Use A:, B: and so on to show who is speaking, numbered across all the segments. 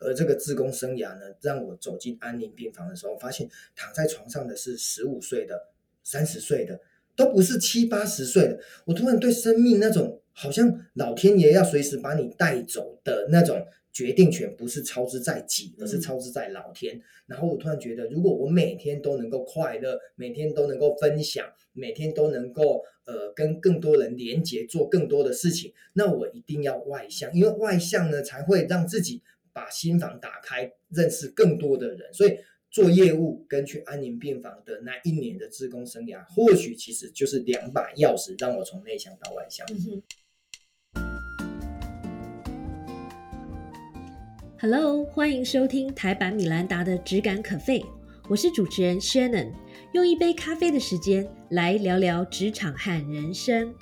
A: 而这个自工生涯呢，让我走进安宁病房的时候，发现躺在床上的是十五岁的、三十岁的，都不是七八十岁的。我突然对生命那种好像老天爷要随时把你带走的那种。决定权不是操之在己，而是操之在老天。然后我突然觉得，如果我每天都能够快乐，每天都能够分享，每天都能够呃跟更多人连接，做更多的事情，那我一定要外向，因为外向呢才会让自己把心房打开，认识更多的人。所以做业务跟去安宁病房的那一年的职工生涯，或许其实就是两把钥匙，让我从内向到外向。
B: Hello，欢迎收听台版米兰达的只感可废，我是主持人 Shannon，用一杯咖啡的时间来聊聊职场和人生。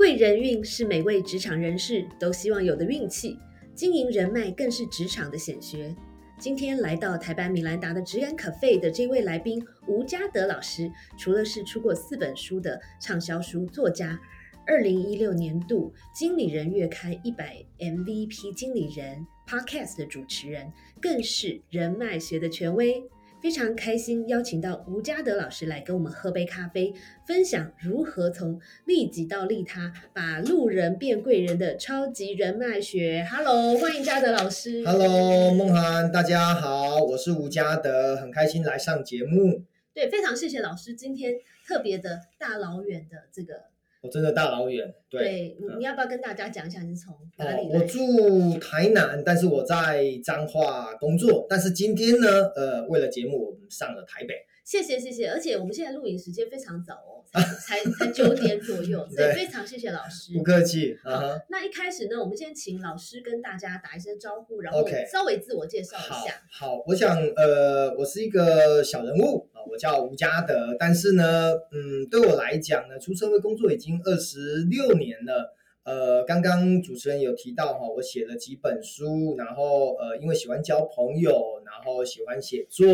B: 贵人运是每位职场人士都希望有的运气，经营人脉更是职场的显学。今天来到台版米兰达的质感可废的这位来宾吴嘉德老师，除了是出过四本书的畅销书作家。二零一六年度经理人月刊一百 MVP 经理人 Podcast 的主持人，更是人脉学的权威。非常开心邀请到吴嘉德老师来跟我们喝杯咖啡，分享如何从利己到利他，把路人变贵人的超级人脉学。Hello，欢迎嘉德老师。
A: Hello，梦涵，大家好，我是吴嘉德，很开心来上节目。
B: 对，非常谢谢老师今天特别的大老远的这个。
A: 我真的大老远，
B: 对，你你要不要跟大家讲一下你是从哪里
A: 哦？我住台南，但是我在彰化工作，但是今天呢，呃，为了节目，我们上了台北。
B: 谢谢谢谢，而且我们现在录影时间非常早哦，才 才九点左右，所以非常谢谢老师。
A: 不客气。
B: 好，那一开始呢，我们先请老师跟大家打一声招呼，然后稍微自我介绍一下。
A: 好，我想呃，我是一个小人物啊，我叫吴嘉德，但是呢，嗯，对我来讲呢，出社会工作已经二十六年了。呃，刚刚主持人有提到哈，我写了几本书，然后呃，因为喜欢交朋友，然后喜欢写作。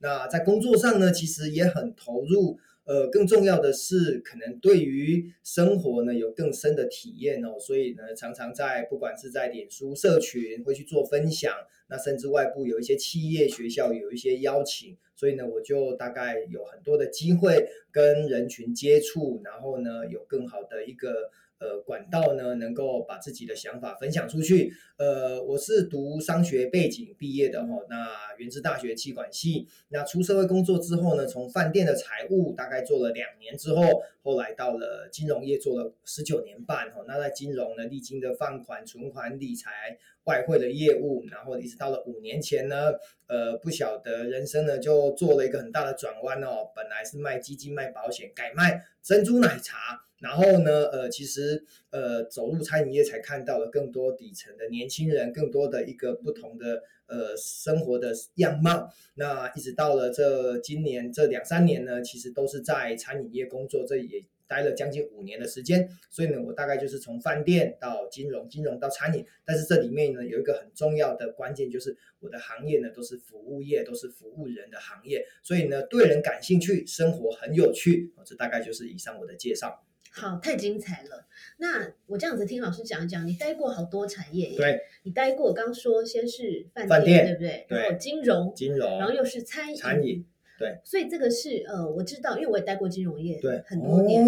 A: 那在工作上呢，其实也很投入。呃，更重要的是，可能对于生活呢有更深的体验哦。所以呢，常常在不管是在脸书社群会去做分享，那甚至外部有一些企业学校有一些邀请，所以呢，我就大概有很多的机会跟人群接触，然后呢，有更好的一个。呃，管道呢，能够把自己的想法分享出去。呃，我是读商学背景毕业的哈，那原治大学气管系。那出社会工作之后呢，从饭店的财务大概做了两年之后，后来到了金融业做了十九年半哈。那在金融呢，历经的放款、存款、理财、外汇的业务，然后一直到了五年前呢，呃，不晓得人生呢就做了一个很大的转弯哦。本来是卖基金、卖保险，改卖珍珠奶茶。然后呢，呃，其实，呃，走入餐饮业才看到了更多底层的年轻人，更多的一个不同的呃生活的样貌。那一直到了这今年这两三年呢，其实都是在餐饮业工作，这也待了将近五年的时间。所以呢，我大概就是从饭店到金融，金融到餐饮。但是这里面呢，有一个很重要的关键，就是我的行业呢都是服务业，都是服务人的行业。所以呢，对人感兴趣，生活很有趣。这大概就是以上我的介绍。
B: 好，太精彩了。那我这样子听老师讲一讲，你待过好多产业，
A: 对，
B: 你待过，刚说先是饭店，对不对？然后金融，
A: 金融，
B: 然后又是餐饮，
A: 餐饮，对。
B: 所以这个是呃，我知道，因为我也待过金融业，
A: 对，
B: 很多年，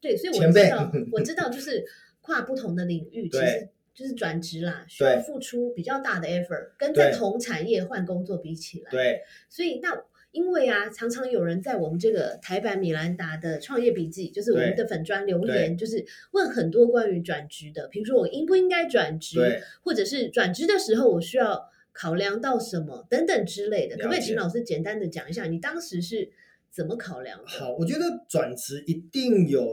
B: 对，所以我知道，我知道，就是跨不同的领域，其实就是转职啦，需要付出比较大的 effort，跟在同产业换工作比起来，
A: 对。
B: 所以那。因为啊，常常有人在我们这个台版米兰达的创业笔记，就是我们的粉砖留言，就是问很多关于转职的，比如说我应不应该转职，或者是转职的时候我需要考量到什么等等之类的。可不可以请老师简单的讲一下，你当时是怎么考量？
A: 好，我觉得转职一定有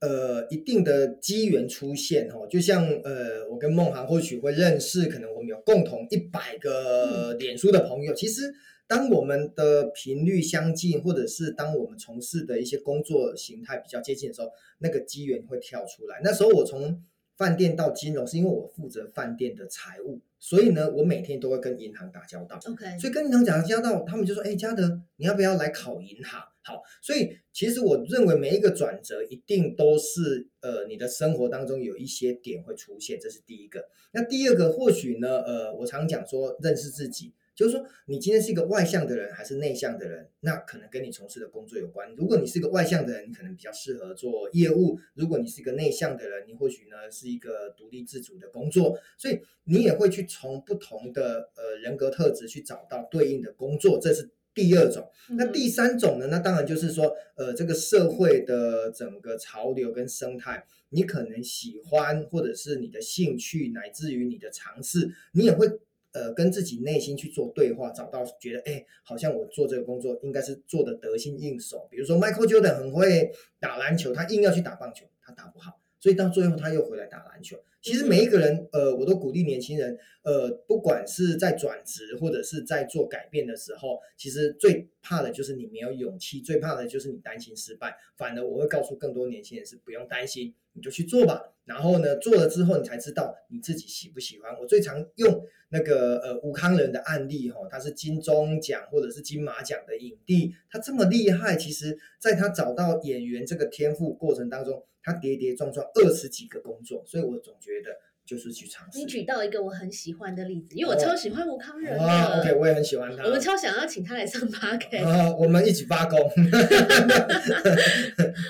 A: 呃一定的机缘出现哦，就像呃我跟梦涵或许会认识，可能我们有共同一百个脸书的朋友，其实。当我们的频率相近，或者是当我们从事的一些工作形态比较接近的时候，那个机缘会跳出来。那时候我从饭店到金融，是因为我负责饭店的财务，所以呢，我每天都会跟银行打交道。
B: OK，
A: 所以跟银行打交道，他们就说：“哎，嘉德，你要不要来考银行？”好，所以其实我认为每一个转折一定都是呃你的生活当中有一些点会出现，这是第一个。那第二个或许呢，呃，我常讲说认识自己。就是说，你今天是一个外向的人还是内向的人，那可能跟你从事的工作有关。如果你是一个外向的人，你可能比较适合做业务；如果你是一个内向的人，你或许呢是一个独立自主的工作。所以你也会去从不同的呃人格特质去找到对应的工作，这是第二种。那第三种呢？那当然就是说，呃，这个社会的整个潮流跟生态，你可能喜欢，或者是你的兴趣，乃至于你的尝试，你也会。呃，跟自己内心去做对话，找到觉得，哎，好像我做这个工作应该是做的得心应手。比如说，Michael Jordan 很会打篮球，他硬要去打棒球，他打不好，所以到最后他又回来打篮球。其实每一个人，呃，我都鼓励年轻人，呃，不管是在转职或者是在做改变的时候，其实最怕的就是你没有勇气，最怕的就是你担心失败。反而我会告诉更多年轻人是不用担心。你就去做吧，然后呢，做了之后你才知道你自己喜不喜欢。我最常用那个呃吴康仁的案例哈，他是金钟奖或者是金马奖的影帝，他这么厉害，其实在他找到演员这个天赋过程当中，他跌跌撞撞二十几个工作，所以我总觉得。就是去尝试。
B: 你举到一个我很喜欢的例子，因为我超喜欢吴康仁
A: 的。OK，我也很喜欢他。
B: 我们超想要请他来上 podcast。
A: 啊，我们一起发功。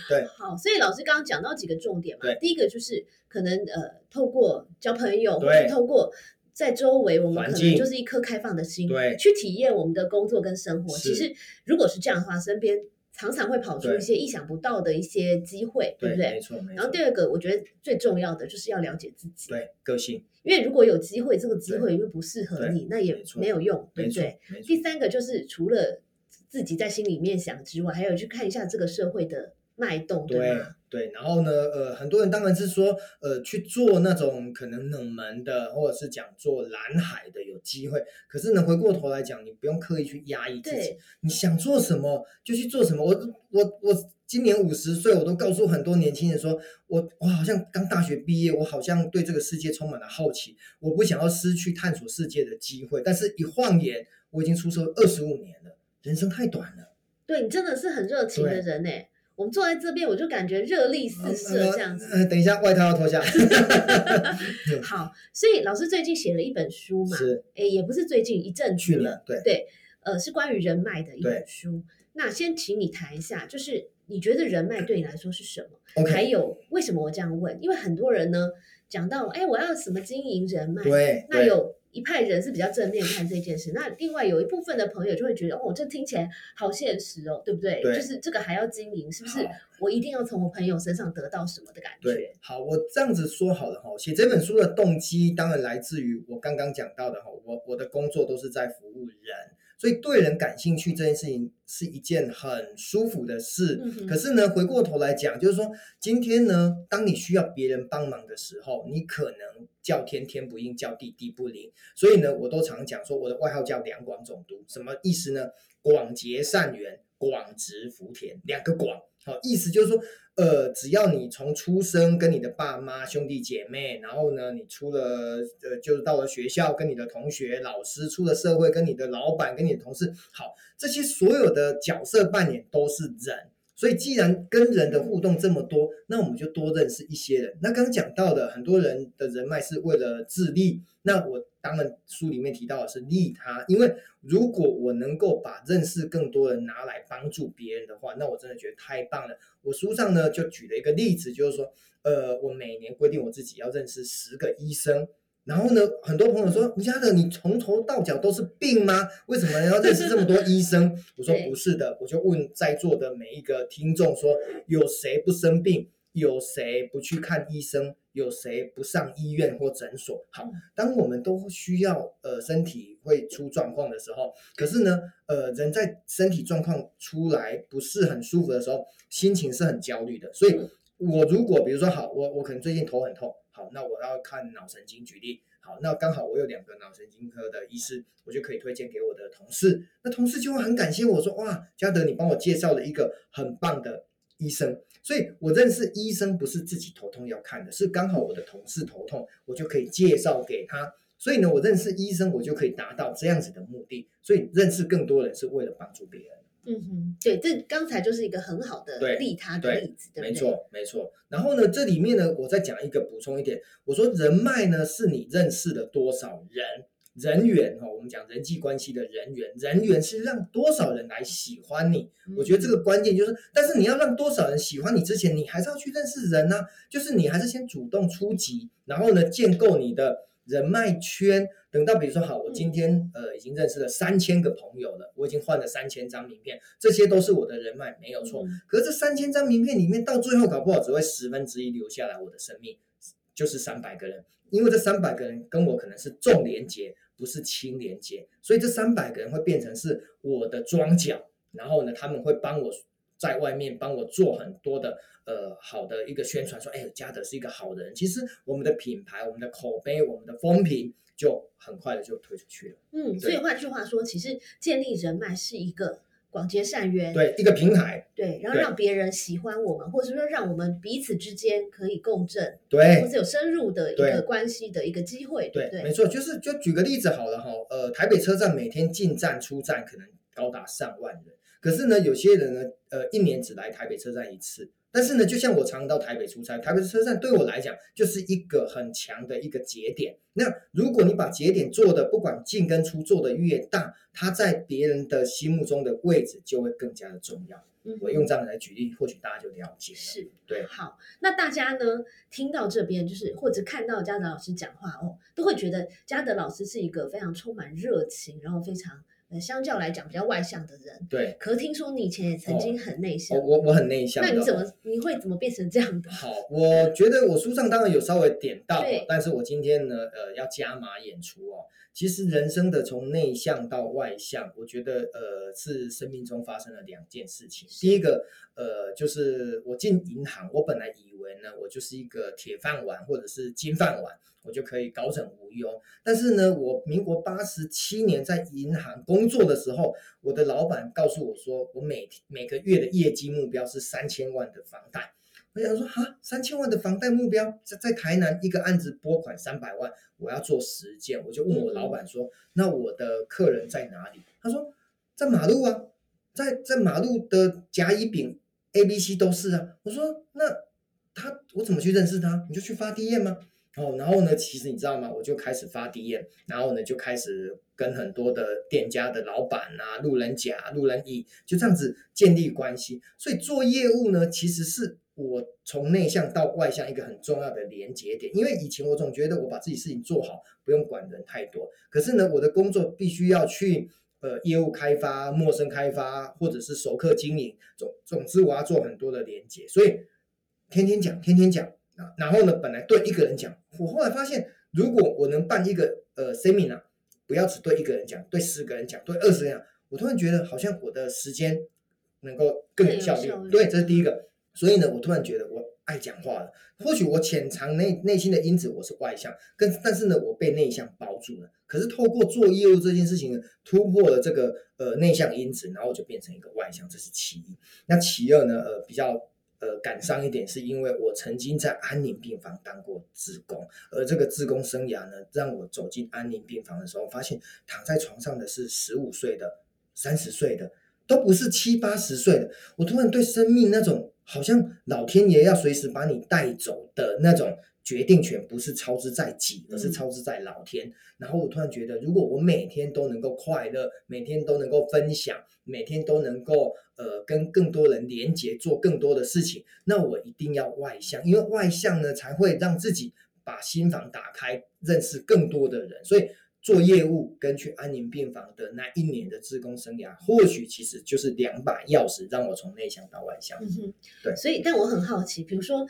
A: 对。
B: 好，所以老师刚刚讲到几个重点嘛。第一个就是可能呃，透过交朋友，或是透过在周围，我们可能就是一颗开放的心，
A: 对，
B: 去体验我们的工作跟生活。其实如果是这样的话，身边。常常会跑出一些意想不到的一些机会，对不对？
A: 没错，没错。
B: 然后第二个，我觉得最重要的就是要了解自己，
A: 对个性。
B: 因为如果有机会，这个机会又不适合你，那也没有用，对不对？第三个就是除了自己在心里面想之外，还有去看一下这个社会的。脉动对吗？
A: 对，然后呢，呃，很多人当然是说，呃，去做那种可能冷门的，或者是讲做蓝海的有机会。可是呢，回过头来讲，你不用刻意去压抑自己，你想做什么就去做什么。我我我今年五十岁，我都告诉很多年轻人说，我我好像刚大学毕业，我好像对这个世界充满了好奇，我不想要失去探索世界的机会。但是，一晃眼，我已经出社二十五年了，人生太短了。
B: 对你真的是很热情的人哎。我们坐在这边，我就感觉热力四射这样子。
A: 嗯，等一下，外套要脱下。
B: 好，所以老师最近写了一本书嘛？
A: 是。
B: 哎，也不是最近一阵子
A: 了。对
B: 对，呃，是关于人脉的一本书。那先请你谈一下，就是你觉得人脉对你来说是什么？还有为什么我这样问？因为很多人呢讲到，哎，我要什么经营人脉？
A: 对。
B: 那有。一派人是比较正面看这件事，那另外有一部分的朋友就会觉得，哦，这听起来好现实哦，对不对？
A: 对，
B: 就是这个还要经营，是不是？我一定要从我朋友身上得到什么的感觉？
A: 对，好，我这样子说好了哈，写这本书的动机当然来自于我刚刚讲到的哈，我我的工作都是在服务人。所以对人感兴趣这件事情是一件很舒服的事。可是呢，回过头来讲，就是说，今天呢，当你需要别人帮忙的时候，你可能叫天天不应，叫地地不灵。所以呢，我都常讲说，我的外号叫两广总督，什么意思呢？广结善缘，广植福田，两个广。好，意思就是说。呃，只要你从出生跟你的爸妈、兄弟姐妹，然后呢，你出了呃，就是到了学校跟你的同学、老师，出了社会跟你的老板、跟你的同事，好，这些所有的角色扮演都是人。所以，既然跟人的互动这么多，那我们就多认识一些人。那刚刚讲到的，很多人的人脉是为了自利。那我当然书里面提到的是利他，因为如果我能够把认识更多人拿来帮助别人的话，那我真的觉得太棒了。我书上呢就举了一个例子，就是说，呃，我每年规定我自己要认识十个医生。然后呢，很多朋友说：“吴家的，你从头到脚都是病吗？为什么要认识这么多医生？” 我说：“不是的。”我就问在座的每一个听众说：“有谁不生病？有谁不去看医生？有谁不上医院或诊所？”好，当我们都需要呃身体会出状况的时候，可是呢，呃，人在身体状况出来不是很舒服的时候，心情是很焦虑的。所以，我如果比如说好，我我可能最近头很痛。好，那我要看脑神经。举例，好，那刚好我有两个脑神经科的医师，我就可以推荐给我的同事。那同事就会很感谢我说，哇，嘉德，你帮我介绍了一个很棒的医生。所以我认识医生不是自己头痛要看的，是刚好我的同事头痛，我就可以介绍给他。所以呢，我认识医生，我就可以达到这样子的目的。所以认识更多人是为了帮助别人。
B: 嗯哼，对，这刚才就是一个很好的利他的例子，对不对？
A: 没错，没错。然后呢，这里面呢，我再讲一个补充一点，我说人脉呢是你认识了多少人。人缘哈，我们讲人际关系的人缘，人缘是让多少人来喜欢你。我觉得这个关键就是，但是你要让多少人喜欢你之前，你还是要去认识人呢、就是你还是先主动出击，然后呢，建构你的人脉圈。等到比如说好，我今天呃已经认识了三千个朋友了，我已经换了三千张名片，这些都是我的人脉，没有错。
B: 嗯
A: 可是这三千张名片里面，到最后搞不好只会十分之一留下来我的生命，就是三百个人，因为这三百个人跟我可能是重连接，不是轻连接，所以这三百个人会变成是我的庄脚，然后呢，他们会帮我在外面帮我做很多的呃好的一个宣传，说哎，嘉德是一个好人。其实我们的品牌、我们的口碑、我们的风评就很快的就推出去了。
B: 嗯，所以换句话说，其实建立人脉是一个广结善缘，
A: 对，一个平台，
B: 对，然后让别人喜欢我们，或者说让我们彼此之间可以共振，
A: 对
B: 或，者有深入的一个关系的一个机会，对？对
A: 没错，就是就举个例子好了哈，呃，台北车站每天进站出站可能高达上万人，可是呢，有些人呢，呃，一年只来台北车站一次。但是呢，就像我常到台北出差，台北车站对我来讲就是一个很强的一个节点。那如果你把节点做的不管进跟出做的越大，它在别人的心目中的位置就会更加的重要。
B: 嗯
A: 我用这样来举例，或许大家就了解了。
B: 是
A: 对
B: 好，那大家呢听到这边就是或者看到嘉德老师讲话哦，都会觉得嘉德老师是一个非常充满热情，然后非常呃相较来讲比较外向的人。
A: 对，
B: 可是听说你以前也曾经很内向，
A: 我我我很内向。
B: 那你怎么你会怎么变成这样的？
A: 好，我觉得我书上当然有稍微点到
B: 对
A: 哦，但是我今天呢，呃，要加码演出哦。其实人生的从内向到外向，我觉得呃是生命中发生了两件事情。第一个，呃，就是我进银行，我本来以为呢，我就是一个铁饭碗或者是金饭碗，我就可以高枕无忧。但是呢，我民国八十七年在银行工作的时候，我的老板告诉我说，我每每个月的业绩目标是三千万的房贷。我想说，哈，三千万的房贷目标，在在台南一个案子拨款三百万，我要做十件，我就问我老板说，那我的客人在哪里？他说在马路啊，在在马路的甲乙丙 A B C 都是啊。我说那他我怎么去认识他？你就去发 DM 吗？哦，然后呢，其实你知道吗？我就开始发 DM，然后呢就开始跟很多的店家的老板啊、路人甲、路人乙，就这样子建立关系。所以做业务呢，其实是我从内向到外向一个很重要的连接点。因为以前我总觉得我把自己事情做好，不用管人太多。可是呢，我的工作必须要去呃业务开发、陌生开发，或者是熟客经营，总总之我要做很多的连接，所以天天讲，天天讲。啊，然后呢，本来对一个人讲，我后来发现，如果我能办一个呃 seminar，不要只对一个人讲，对十个人讲，对二十个人讲，我突然觉得好像我的时间能够更有效率。
B: 更有效率
A: 对，这是第一个。所以呢，我突然觉得我爱讲话了。或许我潜藏内内心的因子我是外向，跟但是呢，我被内向包住了。可是透过做业务这件事情呢，突破了这个呃内向因子，然后我就变成一个外向，这是其一。那其二呢，呃，比较呃感伤一点，是因为我曾经在安宁病房当过志工，而这个志工生涯呢，让我走进安宁病房的时候，发现躺在床上的是十五岁的、三十岁的，都不是七八十岁的。我突然对生命那种好像老天爷要随时把你带走的那种决定权，不是操之在己，而是
B: 嗯
A: 操之在老天。然后我突然觉得，如果我每天都能够快乐，每天都能够分享，每天都能够呃跟更多人连接，做更多的事情，那我一定要外向，因为外向呢才会让自己把心房打开，认识更多的人。所以做业务跟去安宁病房的那一年的志工生涯，或许其实就是两把钥匙，让我从内向到外向。
B: 嗯哼，
A: 对
B: 所以，但我很好奇，比如说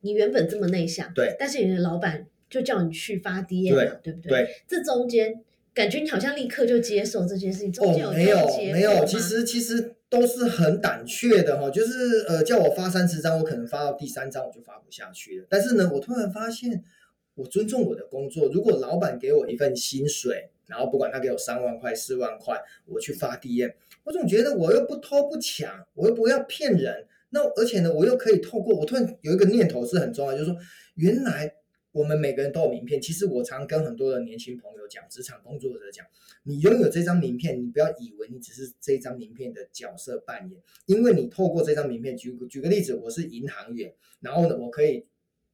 B: 你原本这么内向，
A: 对
B: 但是你的老板就叫你去发 DM 嘛，对不对？
A: 对，
B: 这中间感觉你好像立刻就接受这件事情，中间
A: 哦，没有没有，其实其实都是很胆怯的哈，就是呃叫我发三十张，我可能发到第三张我就发不下去了。但是呢，我突然发现，我尊重我的工作，如果老板给我一份薪水，然后不管他给我三万块、四万块，我去发 DM，我总觉得我又不偷不抢，我又不要骗人。那而且呢，我又可以透过我突然有一个念头是很重要，就是说，原来我们每个人都有名片。其实我常跟很多的年轻朋友讲，职场工作者讲，你拥有这张名片，你不要以为你只是这张名片的角色扮演，因为你透过这张名片，举举个例子，我是银行员，然后呢，我可以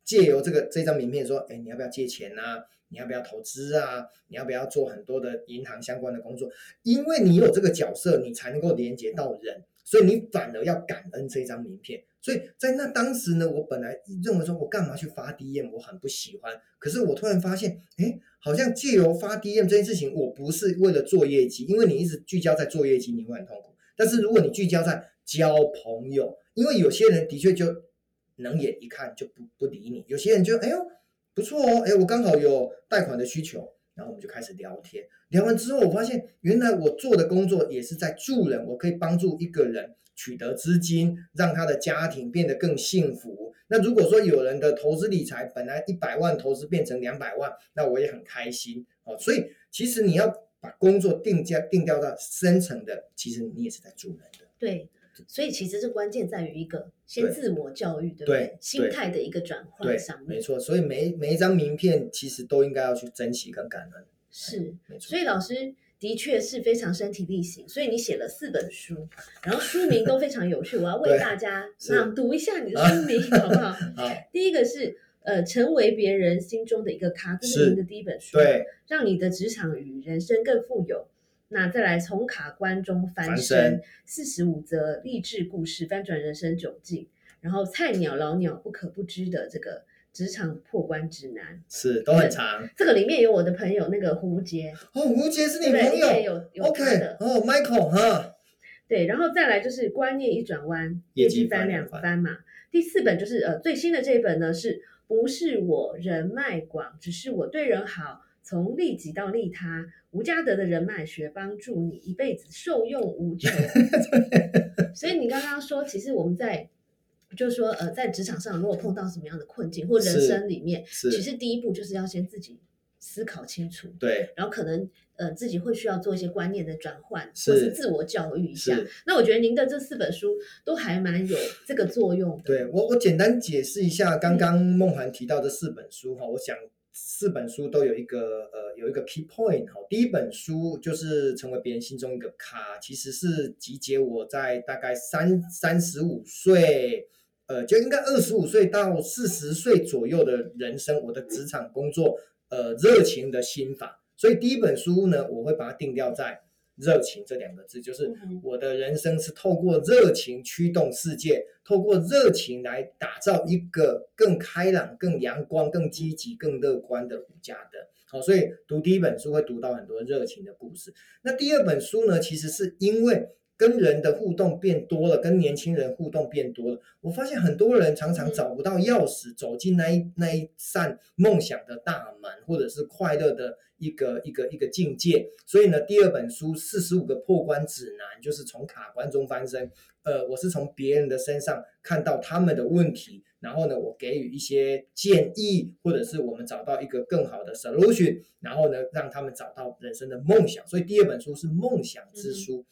A: 借由这个这张名片说，哎，你要不要借钱啊？你要不要投资啊？你要不要做很多的银行相关的工作？因为你有这个角色，你才能够连接到人，所以你反而要感恩这张名片。所以在那当时呢，我本来认为说，我干嘛去发 DM，我很不喜欢。可是我突然发现，哎，好像借由发 DM 这件事情，我不是为了做业绩，因为你一直聚焦在做业绩，你会很痛苦。但是如果你聚焦在交朋友，因为有些人的确就冷眼一看就不不理你，有些人就哎呦。不错哦，哎，我刚好有贷款的需求，然后我们就开始聊天。聊完之后，我发现原来我做的工作也是在助人，我可以帮助一个人取得资金，让他的家庭变得更幸福。那如果说有人的投资理财本来一百万投资变成两百万，那我也很开心哦。所以其实你要把工作定价定调到深层的，其实你也是在助人的。
B: 对。所以其实这关键在于一个先自我教育，对不对？心态的一个转换上面，
A: 没错。所以每每一张名片其实都应该要去珍惜跟感恩。
B: 是，没错。所以老师的确是非常身体力行，所以你写了四本书，然后书名都非常有趣。我要为大家朗读一下你的书名，好不好？
A: 好。
B: 第一个是呃，成为别人心中的一个咖，这是您的第一本书，
A: 对，
B: 让你的职场与人生更富有。那再来从卡关中翻身，四十五则励志故事，翻转人生窘境。然后菜鸟老鸟不可不知的这个职场破关指南，
A: 是都很长。
B: 这个里面有我的朋友那个胡杰
A: 哦，胡杰是你朋友，
B: 有有
A: OK 的哦，Michael 哈。
B: 对，然后再来就是观念一转弯，业绩翻两番嘛。第四本就是呃最新的这一本呢，是不是我人脉广，只是我对人好。从利己到利他，吴家德的人脉学帮助你一辈子受用无穷。所以你刚刚说，其实我们在，就是说，呃，在职场上如果碰到什么样的困境，或人生里面，其实第一步就是要先自己思考清楚。
A: 对，
B: 然后可能呃自己会需要做一些观念的转换，或是自我教育一下。那我觉得您的这四本书都还蛮有这个作用的。
A: 对我，我简单解释一下刚刚梦涵提到的四本书哈，我想。四本书都有一个呃有一个 key point 哈，第一本书就是成为别人心中一个卡，其实是集结我在大概三三十五岁，呃就应该二十五岁到四十岁左右的人生，我的职场工作呃热情的心法，所以第一本书呢，我会把它定调在。热情这两个字，就是我的人生是透过热情驱动世界，透过热情来打造一个更开朗、更阳光、更积极、更乐观的国家的。好，所以读第一本书会读到很多热情的故事。那第二本书呢，其实是因为跟人的互动变多了，跟年轻人互动变多了，我发现很多人常常找不到钥匙走进那一那一扇梦想的大门，或者是快乐的。一个一个一个境界，所以呢，第二本书四十五个破关指南，就是从卡关中翻身。呃，我是从别人的身上看到他们的问题，然后呢，我给予一些建议，或者是我们找到一个更好的 solution，然后呢，让他们找到人生的梦想。所以第二本书是梦想之书。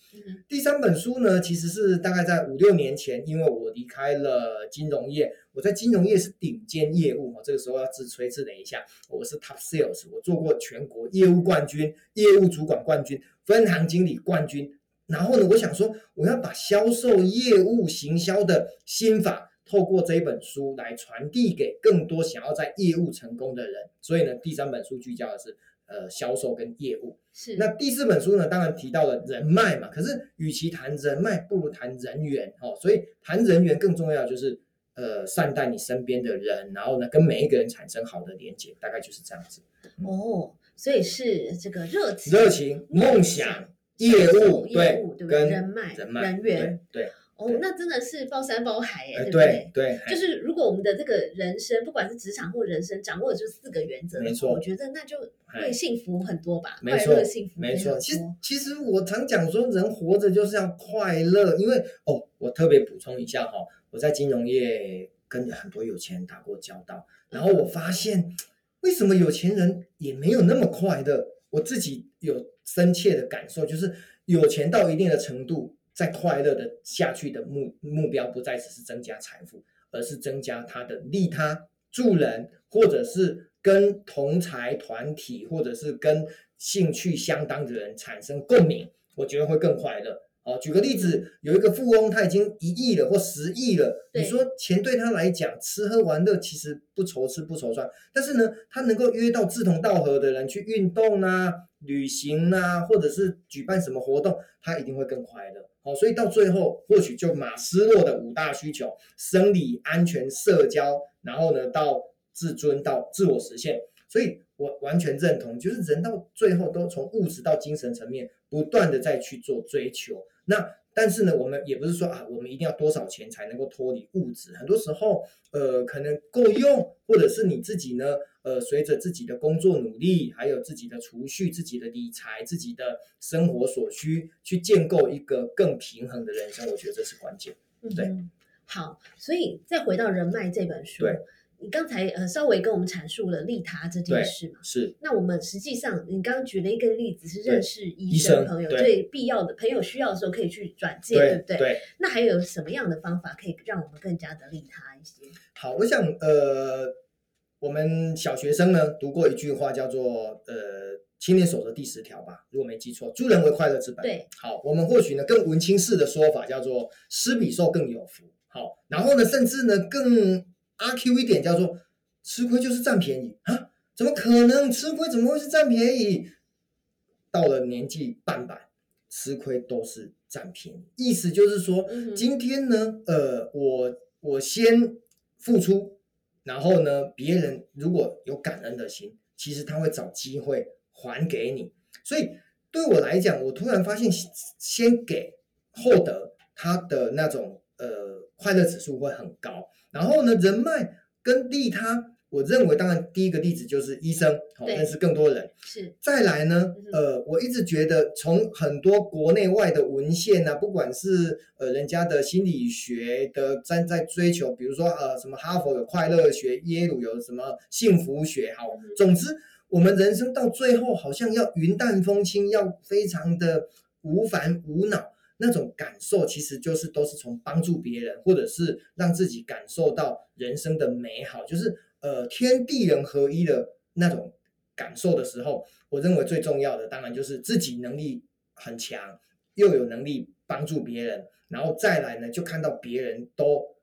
A: 第三本书呢，其实是大概在五六年前，因为我离开了金融业，我在金融业是顶尖业务这个时候要自吹自擂一下，我是 top sales，我做过全国业务冠军、业务主管冠军、分行经理冠军。然后呢，我想说，我要把销售业务行销的心法，透过这一本书来传递给更多想要在业务成功的人。所以呢，第三本书聚焦的是呃销售跟业务。
B: 是。
A: 那第四本书呢，当然提到了人脉嘛。可是，与其谈人脉，不如谈人缘哦。所以，谈人缘更重要就是呃善待你身边的人，然后呢，跟每一个人产生好的连接，大概就是这样子。
B: 哦，所以是这个热情、
A: 热情、梦想。业务对，
B: 跟人脉、
A: 人
B: 员
A: 对
B: 哦，那真的是包山包海哎，对不
A: 对？对，
B: 就是如果我们的这个人生，不管是职场或人生，掌握的就是四个原则，
A: 没错，
B: 我觉得那就会幸福很多吧，
A: 快乐
B: 幸福
A: 没错。其实其实我常讲说，人活着就是要快乐，因为哦，我特别补充一下哈，我在金融业跟很多有钱人打过交道，然后我发现为什么有钱人也没有那么快乐，我自己有。深切的感受就是，有钱到一定的程度，在快乐的下去的目目标不再只是增加财富，而是增加他的利他、助人，或者是跟同才团体或者是跟兴趣相当的人产生共鸣，我觉得会更快乐。哦，举个例子，有一个富翁，他已经一亿了或十亿了，你说钱对他来讲，吃喝玩乐其实不愁吃不愁穿，但是呢，他能够约到志同道合的人去运动啊、旅行啊，或者是举办什么活动，他一定会更快乐。好，所以到最后，或许就马斯洛的五大需求：生理、安全、社交，然后呢，到自尊到自我实现。所以我完全认同，就是人到最后都从物质到精神层面不断的在去做追求。那但是呢，我们也不是说啊，我们一定要多少钱才能够脱离物质。很多时候，呃，可能够用，或者是你自己呢，呃，随着自己的工作努力，还有自己的储蓄、自己的理财、自己的生活所需，去建构一个更平衡的人生。我觉得这是关键。对，
B: 好，所以再回到人脉这本书。
A: 对。
B: 你刚才呃稍微跟我们阐述了利他这件事嘛？
A: 是。
B: 那我们实际上，你刚刚举了一个例子，是认识医生朋友，最必要的朋友需要的时候可以去转介，对不对？
A: 对。
B: 那还有什么样的方法可以让我们更加的利他一些？
A: 好，我想呃，我们小学生呢读过一句话，叫做呃“青年守则第十条”吧，如果没记错，“助人为快乐之本”。
B: 对。
A: 好，我们或许呢更文青式的说法叫做“施比受更有福”。好，然后呢，甚至呢更。阿 Q 一点叫做吃亏就是占便宜啊？怎么可能吃亏怎么会是占便宜？到了年纪半百，吃亏都是占便宜。意思就是说，今天呢，呃，我我先付出，然后呢，别人如果有感恩的心，其实他会找机会还给你。所以对我来讲，我突然发现，先给后得，他的那种呃快乐指数会很高。然后呢，人脉跟利他，我认为当然第一个例子就是医生，好认识更多人。
B: 是。
A: 再来呢，呃，我一直觉得从很多国内外的文献啊，不管是呃人家的心理学的在在追求，比如说呃什么哈佛有快乐学，耶鲁有什么幸福学，好，总之我们人生到最后好像要云淡风轻，要非常的无烦无恼。那种感受其实就是都是从帮助别人，或者是让自己感受到人生的美好，就是呃天地人合一的那种感受的时候，我认为最重要的当然就是自己能力很强，又有能力帮助别人，然后再来呢就看到别人都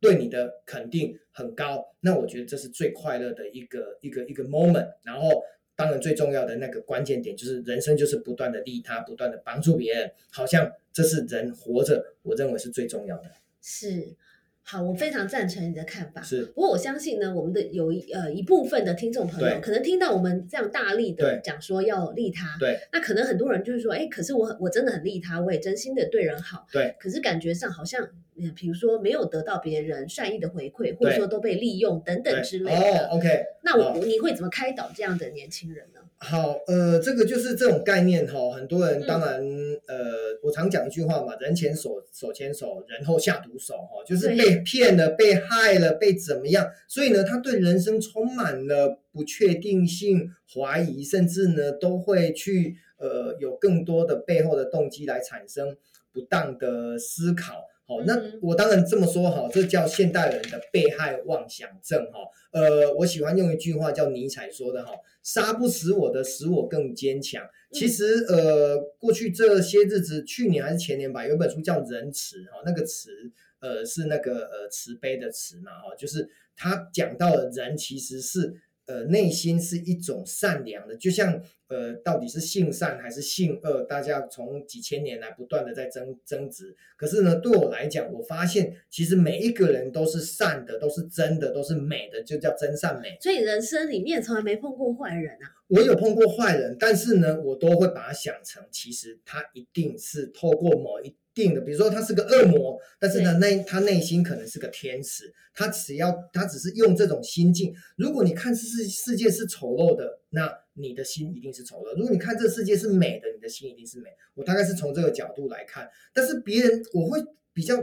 A: 对你的肯定很高，那我觉得这是最快乐的一个一个一个 moment，然后。当然，最重要的那个关键点就是人生就是不断的利他，不断的帮助别人，好像这是人活着，我认为是最重要的。
B: 是，好，我非常赞成你的看法。
A: 是，
B: 不过我相信呢，我们的有一呃一部分的听众朋友可能听到我们这样大力的讲说要利他，
A: 对，
B: 那可能很多人就是说，哎，可是我我真的很利他，我也真心的对人好，
A: 对，
B: 可是感觉上好像。比如说没有得到别人善意的回馈，或者说都被利用等等之类的。
A: 哦，OK。
B: 那我你会怎么开导这样的年轻人呢？
A: 好，呃，这个就是这种概念哈。很多人当然，呃，我常讲一句话嘛，人前手手牵手，人后下毒手哈，就是被骗了、被害了、被怎么样，所以呢，他对人生充满了不确定性、怀疑，甚至呢，都会去呃有更多的背后的动机来产生不当的思考。哦，那我当然这么说哈，这叫现代人的被害妄想症哈。呃，我喜欢用一句话叫尼采说的哈：“杀不死我的，使我更坚强。”其实呃，过去这些日子，去年还是前年吧，有本书叫《仁慈》哈，那个慈呃是那个呃慈悲的慈嘛哈，就是他讲到了人其实是。呃，内心是一种善良的，就像呃，到底是性善还是性恶，大家从几千年来不断的在争争执。可是呢，对我来讲，我发现其实每一个人都是善的，都是真的，都是美的，就叫真善美。
B: 所以人生里面从来没碰过坏人啊。
A: 我有碰过坏人，但是呢，我都会把它想成，其实他一定是透过某一。定的，比如说他是个恶魔，但是呢，内他内心可能是个天使。他只要他只是用这种心境。如果你看世世界是丑陋的，那你的心一定是丑陋；如果你看这世界是美的，你的心一定是美。我大概是从这个角度来看。但是别人我会比较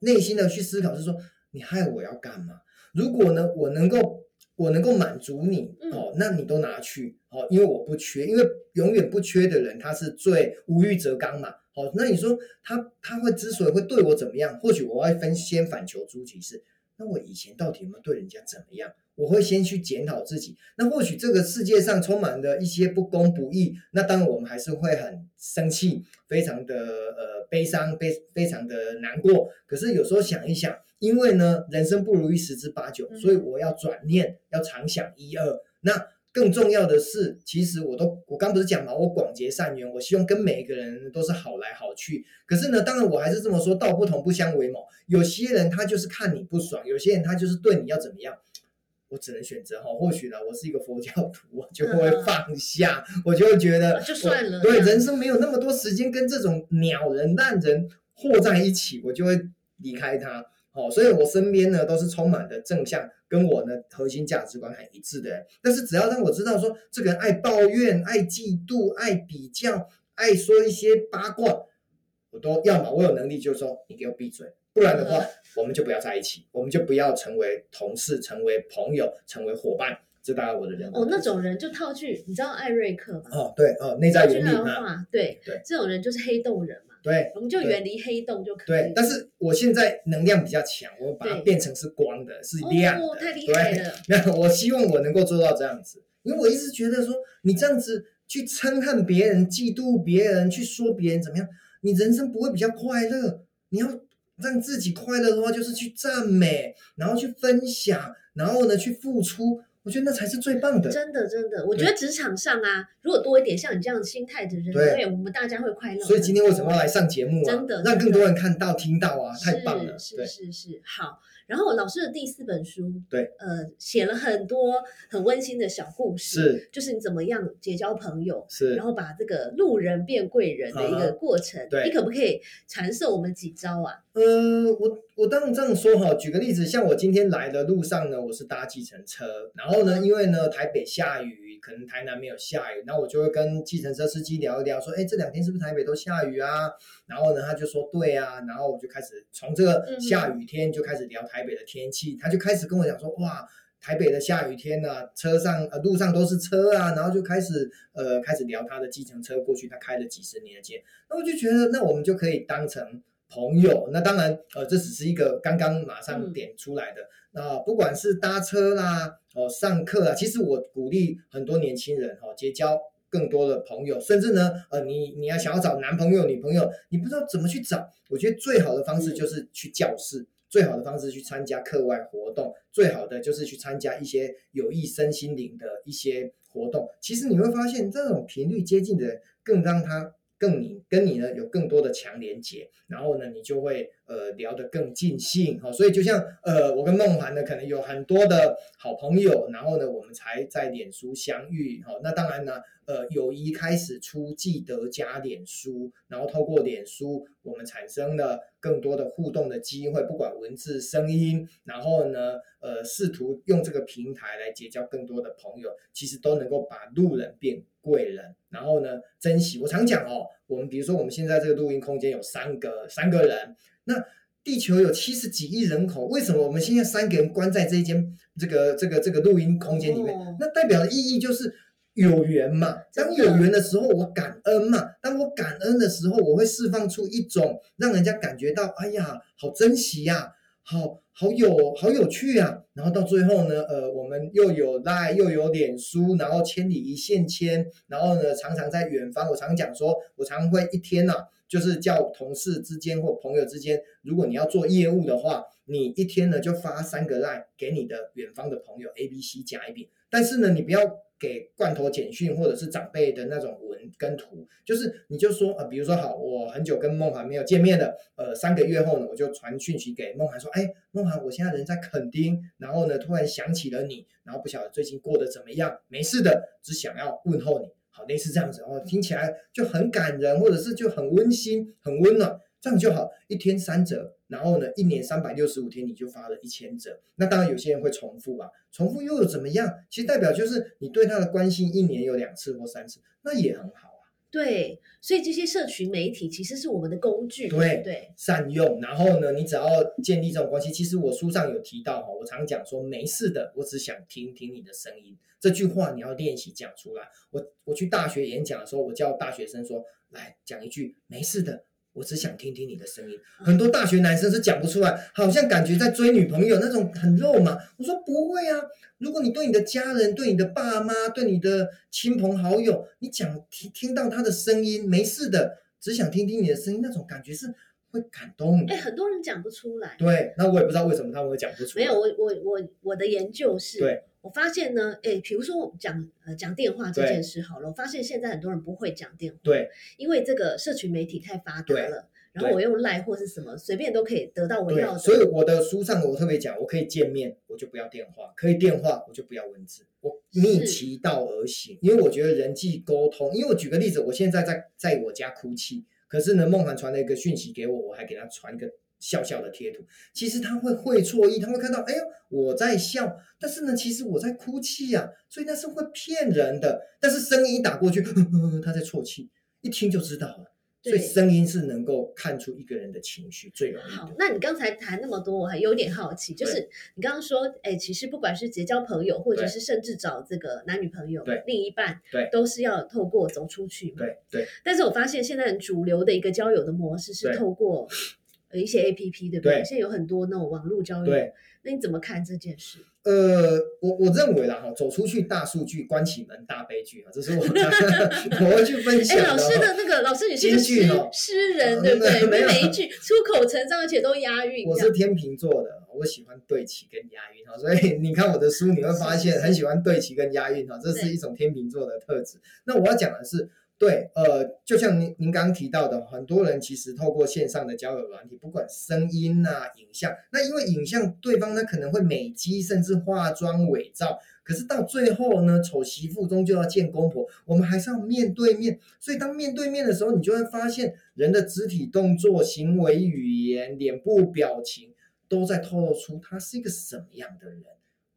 A: 内心的去思考，是说你害我要干嘛？如果呢，我能够我能够满足你，哦，那你都拿去，哦，因为我不缺，因为永远不缺的人，他是最无欲则刚嘛。好，那你说他他会之所以会对我怎么样？或许我会分先反求诸己是，那我以前到底有没有对人家怎么样？我会先去检讨自己。那或许这个世界上充满了一些不公不义，那当然我们还是会很生气，非常的呃悲伤，非非常的难过。可是有时候想一想，因为呢人生不如意十之八九，所以我要转念，要常想一二。那更重要的是，其实我都我刚不是讲嘛，我广结善缘，我希望跟每一个人都是好来好去。可是呢，当然我还是这么说，道不同不相为谋。有些人他就是看你不爽，有些人他就是对你要怎么样，我只能选择哈。或许呢，我是一个佛教徒，我就会放下，我就会觉得
B: 就算了。
A: 对，人生没有那么多时间跟这种鸟人烂人和在一起，我就会离开他。哦，所以我身边呢都是充满的正向，跟我呢核心价值观很一致的人。但是只要让我知道说这个人爱抱怨、爱嫉妒、爱比较、爱说一些八卦，我都要么我有能力就说你给我闭嘴，不然的话我们就不要在一起，我们就不要成为同事、成为朋友、成为伙伴。这大概我的人
B: 哦，那种人就套句，你知道艾瑞克吗？
A: 哦，对哦，内在原理
B: 嘛，对
A: 对，
B: 这种人就是黑洞人。
A: 对，
B: 我们就远离黑洞就可以。
A: 对，但是我现在能量比较强，我把它变成是光的，是亮的。
B: 太厉害了！
A: 那我希望我能够做到这样子，因为我一直觉得说，你这样子去憎恨别人、嫉妒别人、去说别人怎么样，你人生不会比较快乐。你要让自己快乐的话，就是去赞美，然后去分享，然后呢去付出。我觉得那才是最棒的，
B: 真的真的。我觉得职场上啊，如果多一点像你这样心态的人，对，我们大家会快乐。
A: 所以今天为什么要来上节目啊？
B: 真的，
A: 让更多人看到、听到啊，太棒了。
B: 是是是，好。然后老师的第四本书，
A: 对，
B: 呃，写了很多很温馨的小故事，
A: 是，
B: 就是你怎么样结交朋友，
A: 是，
B: 然后把这个路人变贵人的一个过程，
A: 对，
B: 你可不可以传授我们几招啊？
A: 呃，我我当然这样说哈，举个例子，像我今天来的路上呢，我是搭计程车，然后呢，因为呢台北下雨，可能台南没有下雨，然后我就会跟计程车司机聊一聊，说，哎，这两天是不是台北都下雨啊？然后呢，他就说对啊，然后我就开始从这个下雨天就开始聊台北的天气，他就开始跟我讲说，哇，台北的下雨天呢，车上呃路上都是车啊，然后就开始呃开始聊他的计程车过去他开了几十年的街，那我就觉得那我们就可以当成朋友，那当然呃这只是一个刚刚马上点出来的，那不管是搭车啦，哦上课啊，其实我鼓励很多年轻人哈结交。更多的朋友，甚至呢，呃，你你要想要找男朋友、女朋友，你不知道怎么去找，我觉得最好的方式就是去教室，最好的方式去参加课外活动，最好的就是去参加一些有益身心灵的一些活动。其实你会发现，这种频率接近的人，更让他。更你跟你呢有更多的强连接，然后呢你就会呃聊得更尽兴哈，所以就像呃我跟梦涵呢可能有很多的好朋友，然后呢我们才在脸书相遇哈，那当然呢呃友谊开始出记得加脸书，然后透过脸书我们产生了更多的互动的机会，不管文字声音，然后呢呃试图用这个平台来结交更多的朋友，其实都能够把路人变。贵人，然后呢，珍惜。我常讲哦，我们比如说我们现在这个录音空间有三个三个人，那地球有七十几亿人口，为什么我们现在三个人关在这一间这个这个这个录音空间里面？那代表的意义就是有缘嘛。当有缘的时候，我感恩嘛。当我感恩的时候，我会释放出一种让人家感觉到，哎呀，好珍惜呀。好好有好有趣啊！然后到最后呢，呃，我们又有赖又有脸书，然后千里一线牵，然后呢，常常在远方。我常讲说，我常会一天呐，就是叫同事之间或朋友之间，如果你要做业务的话，你一天呢就发三个赖给你的远方的朋友 A、B、C 加一笔。但是呢，你不要。给罐头简讯或者是长辈的那种文跟图，就是你就说呃，比如说好，我很久跟梦涵没有见面了，呃，三个月后呢，我就传讯息给梦涵说，哎，梦涵，我现在人在垦丁，然后呢，突然想起了你，然后不晓得最近过得怎么样？没事的，只想要问候你，好，类似这样子哦，听起来就很感人，或者是就很温馨、很温暖，这样就好，一天三折。然后呢，一年三百六十五天，你就发了一千折。那当然有些人会重复啊，重复又有怎么样？其实代表就是你对他的关心，一年有两次或三次，那也很好啊。
B: 对，所以这些社群媒体其实是我们的工具，对对，
A: 善用。然后呢，你只要建立这种关系，其实我书上有提到哈，我常讲说没事的，我只想听听你的声音。这句话你要练习讲出来。我我去大学演讲的时候，我叫大学生说，来讲一句没事的。我只想听听你的声音。很多大学男生是讲不出来，好像感觉在追女朋友那种很肉麻。我说不会啊，如果你对你的家人、对你的爸妈、对你的亲朋好友，你讲听听到他的声音，没事的，只想听听你的声音，那种感觉是会感动的。
B: 哎，很多人讲不出来。
A: 对，那我也不知道为什么他们会讲不出来。
B: 没有，我我我我的研究是。
A: 对。
B: 我发现呢，哎，比如说我们讲呃讲电话这件事好了，我发现现在很多人不会讲电话，
A: 对，
B: 因为这个社群媒体太发达了，然后我用赖或是什么随便都可以得到我要的。
A: 所以我的书上我特别讲，我可以见面，我就不要电话；可以电话，我就不要文字，我逆其道而行。因为我觉得人际沟通，因为我举个例子，我现在在在我家哭泣，可是呢，梦涵传了一个讯息给我，我还给他传一个。笑笑的贴图，其实他会会错意，他会看到，哎呦，我在笑，但是呢，其实我在哭泣呀，所以那是会骗人的。但是声音一打过去，他在啜泣，一听就知道了。所以声音是能够看出一个人的情绪最容易。
B: 好，那你刚才谈那么多，我还有点好奇，就是你刚刚说，哎，其实不管是结交朋友，或者是甚至找这个男女朋友、另一半，
A: 对，
B: 都是要透过走出去嘛。
A: 对对。
B: 但是我发现现在很主流的一个交友的模式是透过。呃，一些 A P P 对不对？现在有很多那种网络交友，
A: 对，
B: 那你怎么看这件事？
A: 呃，我我认为啦哈，走出去大数据，关起门大悲剧啊，这是我 我会去分享。哎，
B: 老师的那个老师，你是诗诗人对不对？每一句出口成章，而且都押韵。
A: 我是天秤座的，我喜欢对齐跟押韵哈，所以你看我的书，你会发现很喜欢对齐跟押韵哈，这是一种天秤座的特质。那我要讲的是。对，呃，就像您您刚刚提到的，很多人其实透过线上的交友软体，不管声音啊、影像，那因为影像对方呢可能会美肌，甚至化妆伪造，可是到最后呢，丑媳妇终究要见公婆，我们还是要面对面。所以当面对面的时候，你就会发现人的肢体动作、行为语言、脸部表情都在透露出他是一个什么样的人。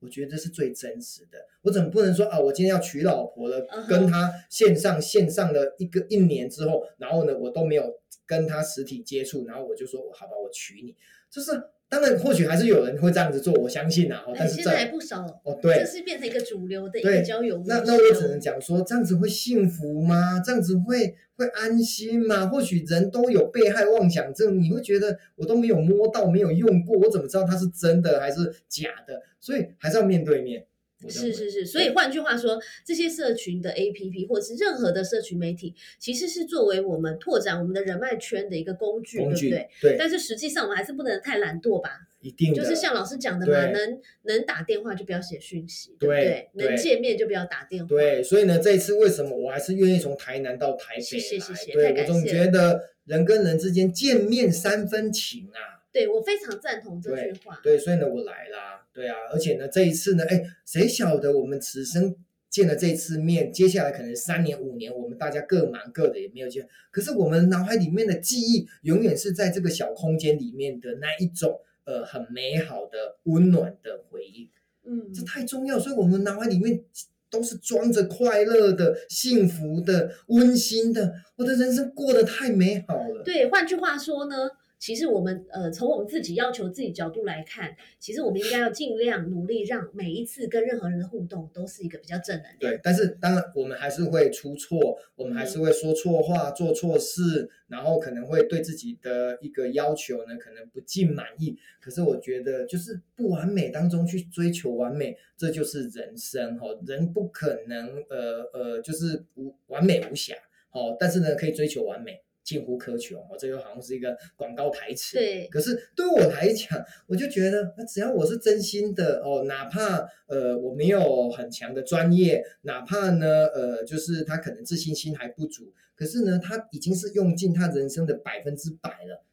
A: 我觉得这是最真实的。我怎么不能说啊？我今天要娶老婆了，跟他线上线上的一个一年之后，然后呢，我都没有跟他实体接触，然后我就说好吧，我娶你，就是。当然，或许还是有人会这样子做，我相信呐。但是
B: 现在还不少
A: 哦。对，
B: 这是变成一个主流的一个交友。
A: 那那我只能讲说，这样子会幸福吗？这样子会会安心吗？或许人都有被害妄想症，你会觉得我都没有摸到，没有用过，我怎么知道它是真的还是假的？所以还是要面对面。
B: 是是是，所以换句话说，这些社群的 APP 或者是任何的社群媒体，其实是作为我们拓展我们的人脉圈的一个工具，对不对？
A: 对。
B: 但是实际上，我们还是不能太懒惰吧？
A: 一定。
B: 就是像老师讲的嘛，能能打电话就不要写讯息，对不对？能见面就不要打电话。
A: 对。所以呢，这一次为什么我还是愿意从台南到台北？谢
B: 谢谢谢，
A: 对我总觉得人跟人之间见面三分情啊。
B: 对我非常赞同这句话。
A: 对，所以呢，我来啦。对啊，而且呢，这一次呢，哎，谁晓得我们此生见了这次面，接下来可能三年五年，我们大家各忙各的，也没有见。可是我们脑海里面的记忆，永远是在这个小空间里面的那一种，呃，很美好的、温暖的回忆。
B: 嗯，
A: 这太重要，所以我们脑海里面都是装着快乐的、幸福的、温馨的。我的人生过得太美好了。
B: 对，换句话说呢？其实我们呃，从我们自己要求自己角度来看，其实我们应该要尽量努力，让每一次跟任何人的互动都是一个比较正能量。
A: 对，但是当然我们还是会出错，我们还是会说错话、做错事，然后可能会对自己的一个要求呢，可能不尽满意。可是我觉得，就是不完美当中去追求完美，这就是人生哈。人不可能呃呃，就是无完美无瑕，哦，但是呢，可以追求完美。近乎苛求哦，这个好像是一个广告台词。
B: 对，
A: 可是对我来讲，我就觉得，那只要我是真心的哦，哪怕呃我没有很强的专业，哪怕呢呃就是他可能自信心还不足，可是呢他已经是用尽他人生的百分之百了，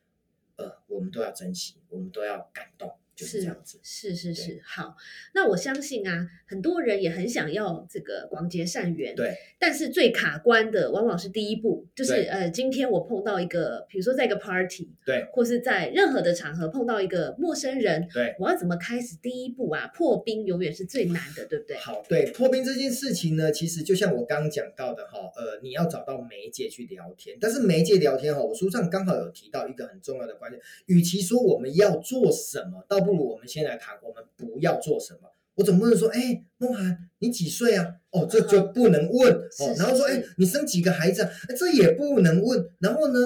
A: 呃，我们都要珍惜，我们都要感动。是这样子，
B: 是是是，好。那我相信啊，很多人也很想要这个广结善缘，
A: 对。
B: 但是最卡关的，往往是第一步，就是呃，今天我碰到一个，比如说在一个 party，
A: 对，
B: 或是在任何的场合碰到一个陌生人，
A: 对，
B: 我要怎么开始第一步啊？破冰永远是最难的，对不对？
A: 好，对，破冰这件事情呢，其实就像我刚刚讲到的哈，呃，你要找到媒介去聊天，但是媒介聊天哈，我书上刚好有提到一个很重要的观点，与其说我们要做什么，倒不如我们先来谈，我们不要做什么。我总不能说，哎，梦涵，你几岁啊？哦，这就不能问 哦。然后说，哎，你生几个孩子啊？这也不能问。然后呢，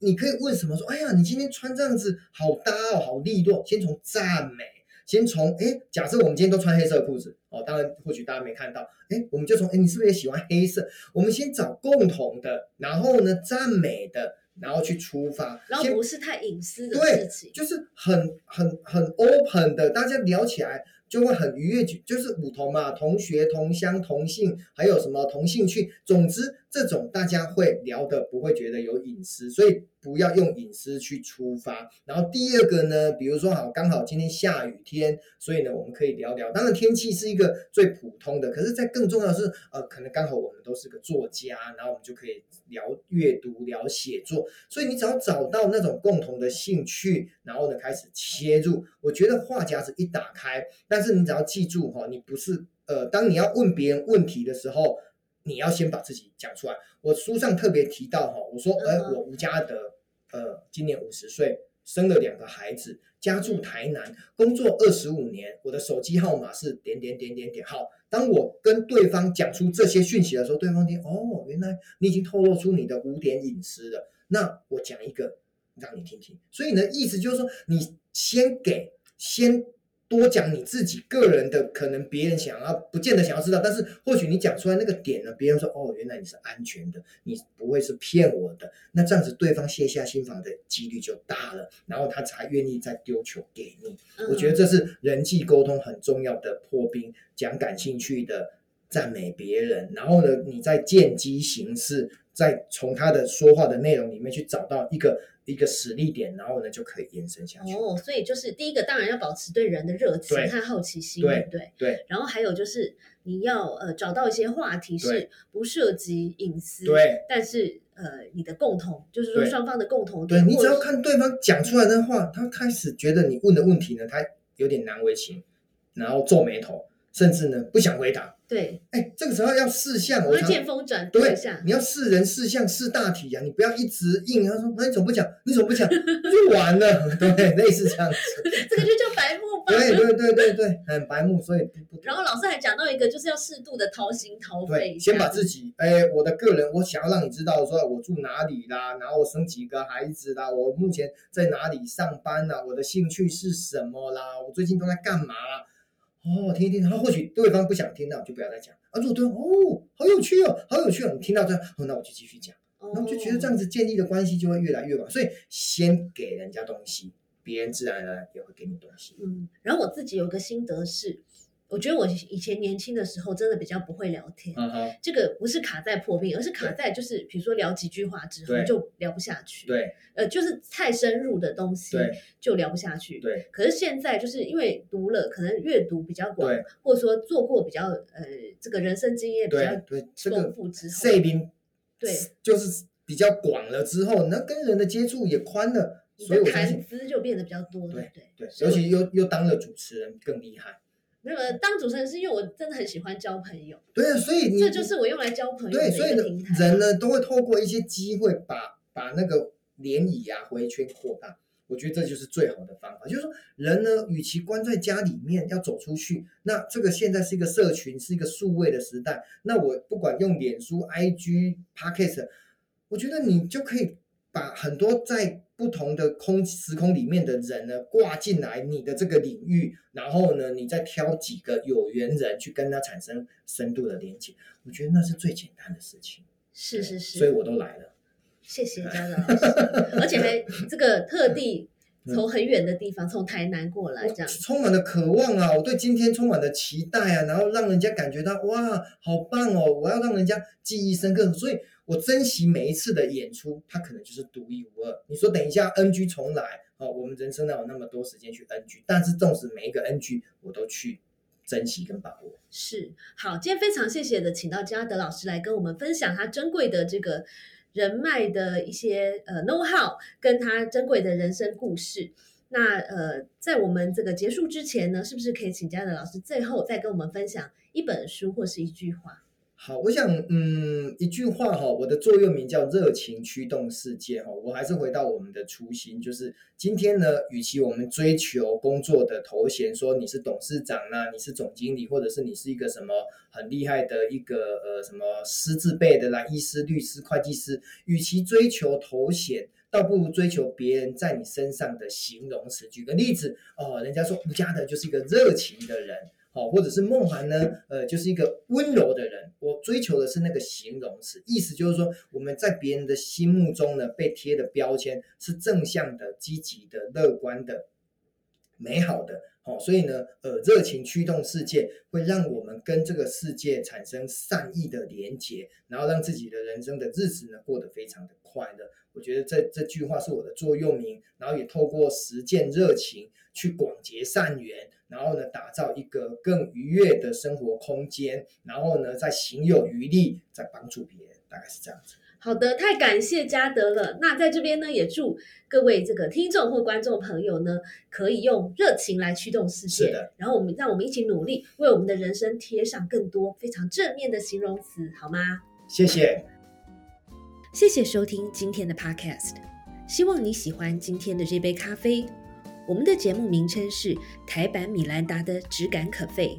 A: 你可以问什么说，哎呀，你今天穿这样子好搭哦，好利落。先从赞美，先从哎，假设我们今天都穿黑色裤子哦，当然或许大家没看到，哎，我们就从哎，你是不是也喜欢黑色？我们先找共同的，然后呢赞美的，然后去出发，
B: 然后不是太隐私的事情，
A: 就是很很很 open 的，大家聊起来。就会很愉悦，就是五同嘛，同学、同乡、同性，还有什么同兴趣，总之这种大家会聊的，不会觉得有隐私，所以不要用隐私去出发。然后第二个呢，比如说好，刚好今天下雨天，所以呢，我们可以聊聊。当然天气是一个最普通的，可是，在更重要的是，呃，可能刚好我们都是个作家，然后我们就可以聊阅读、聊写作。所以你只要找到那种共同的兴趣，然后呢，开始切入，我觉得话匣子一打开。但是你只要记住哈，你不是呃，当你要问别人问题的时候，你要先把自己讲出来。我书上特别提到哈，我说，哎，我吴家德，呃，今年五十岁，生了两个孩子，家住台南，工作二十五年，我的手机号码是点点点点点。好，当我跟对方讲出这些讯息的时候，对方听，哦，原来你已经透露出你的五点隐私了。那我讲一个让你听听。所以呢，意思就是说，你先给，先。多讲你自己个人的，可能别人想要不见得想要知道，但是或许你讲出来那个点呢，别人说哦，原来你是安全的，你不会是骗我的，那这样子对方卸下心防的几率就大了，然后他才愿意再丢球给你。我觉得这是人际沟通很重要的破冰，讲感兴趣的，赞美别人，然后呢，你再见机行事，再从他的说话的内容里面去找到一个。一个实力点，然后呢就可以延伸下去。
B: 哦，所以就是第一个，当然要保持对人的热情和好奇心，对对？
A: 对。
B: 然后还有就是你要呃找到一些话题是不涉及隐私，
A: 对。
B: 但是呃你的共同，就是说双方的共同
A: 点。对你只要看对方讲出来的话，他开始觉得你问的问题呢，他有点难为情，然后皱眉头，甚至呢不想回答。
B: 对，
A: 哎，这个时候要试相，
B: 我见风转
A: 对下，你要试人试相试大体呀，你不要一直硬。他说，那你怎么不讲？你怎么不讲？就完了，对，类似这样子。
B: 这个就叫白目吧？
A: 对对对对对，很白目，所以不。
B: 然后老师还讲到一个，就是要适度的掏心掏肺。
A: 先把自己，哎，我的个人，我想要让你知道，说我住哪里啦，然后我生几个孩子啦，我目前在哪里上班啦，我的兴趣是什么啦，我最近都在干嘛啦。哦，听一听，然后或许对方不想听到，就不要再讲。啊，如果对方哦，好有趣哦，好有趣哦，你听到这样，哦，那我就继续讲。那我就觉得这样子建立的关系就会越来越广。所以先给人家东西，别人自然而然也会给你东西。
B: 嗯，然后我自己有个心得是。我觉得我以前年轻的时候真的比较不会聊天，这个不是卡在破冰，而是卡在就是比如说聊几句话之后就聊不下去。
A: 对，
B: 呃，就是太深入的东西就聊不下去。
A: 对，
B: 可是现在就是因为读了，可能阅读比较广，或者说做过比较呃这个人生经验比较丰富之后，对，
A: 就是比较广了之后，那跟人的接触也宽了，所以
B: 谈资就变得比较多。
A: 对对对，尤其又又当了主持人更厉害。
B: 那个当主持人是因为我真的很喜欢交朋友，
A: 对啊，所以
B: 这就是我用来交朋友
A: 的一个平台。人呢都会透过一些机会把把那个涟漪啊回圈扩大，我觉得这就是最好的方法。就是说，人呢与其关在家里面，要走出去。那这个现在是一个社群，是一个数位的时代。那我不管用脸书、IG、Podcast，我觉得你就可以把很多在。不同的空时空里面的人呢，挂进来你的这个领域，然后呢，你再挑几个有缘人去跟他产生深度的连接，我觉得那是最简单的事情。
B: 是是是，
A: 所以我都来了。
B: 谢谢嘉德老师，而且还这个特地从很远的地方，从台南过来，这样
A: 充满了渴望啊！我对今天充满了期待啊！然后让人家感觉到哇，好棒哦！我要让人家记忆深刻，所以。我珍惜每一次的演出，它可能就是独一无二。你说等一下 NG 重来，哦，我们人生哪有那么多时间去 NG？但是纵使每一个 NG，我都去珍惜跟把握。
B: 是好，今天非常谢谢的，请到嘉德老师来跟我们分享他珍贵的这个人脉的一些呃 know how，跟他珍贵的人生故事。那呃，在我们这个结束之前呢，是不是可以请嘉德老师最后再跟我们分享一本书或是一句话？
A: 好，我想，嗯，一句话哈，我的座右铭叫热情驱动世界哈。我还是回到我们的初心，就是今天呢，与其我们追求工作的头衔，说你是董事长啊，你是总经理，或者是你是一个什么很厉害的一个呃什么师字辈的啦，医师、律师、会计师，与其追求头衔，倒不如追求别人在你身上的形容词。举个例子哦，人家说吴家德就是一个热情的人。哦，或者是梦涵呢？呃，就是一个温柔的人。我追求的是那个形容词，意思就是说，我们在别人的心目中呢，被贴的标签是正向的、积极的、乐观的、美好的。哦，所以呢，呃，热情驱动世界，会让我们跟这个世界产生善意的连结，然后让自己的人生的日子呢过得非常的快乐。我觉得这这句话是我的座右铭，然后也透过实践热情去广结善缘。然后呢，打造一个更愉悦的生活空间，然后呢，再行有余力，再帮助别人，大概是这样子。
B: 好的，太感谢嘉德了。那在这边呢，也祝各位这个听众或观众朋友呢，可以用热情来驱动世界。
A: 是的。
B: 然后我们让我们一起努力，为我们的人生贴上更多非常正面的形容词，好吗？
A: 谢谢。
B: 谢谢收听今天的 Podcast，希望你喜欢今天的这杯咖啡。我们的节目名称是台版米兰达的质感可废，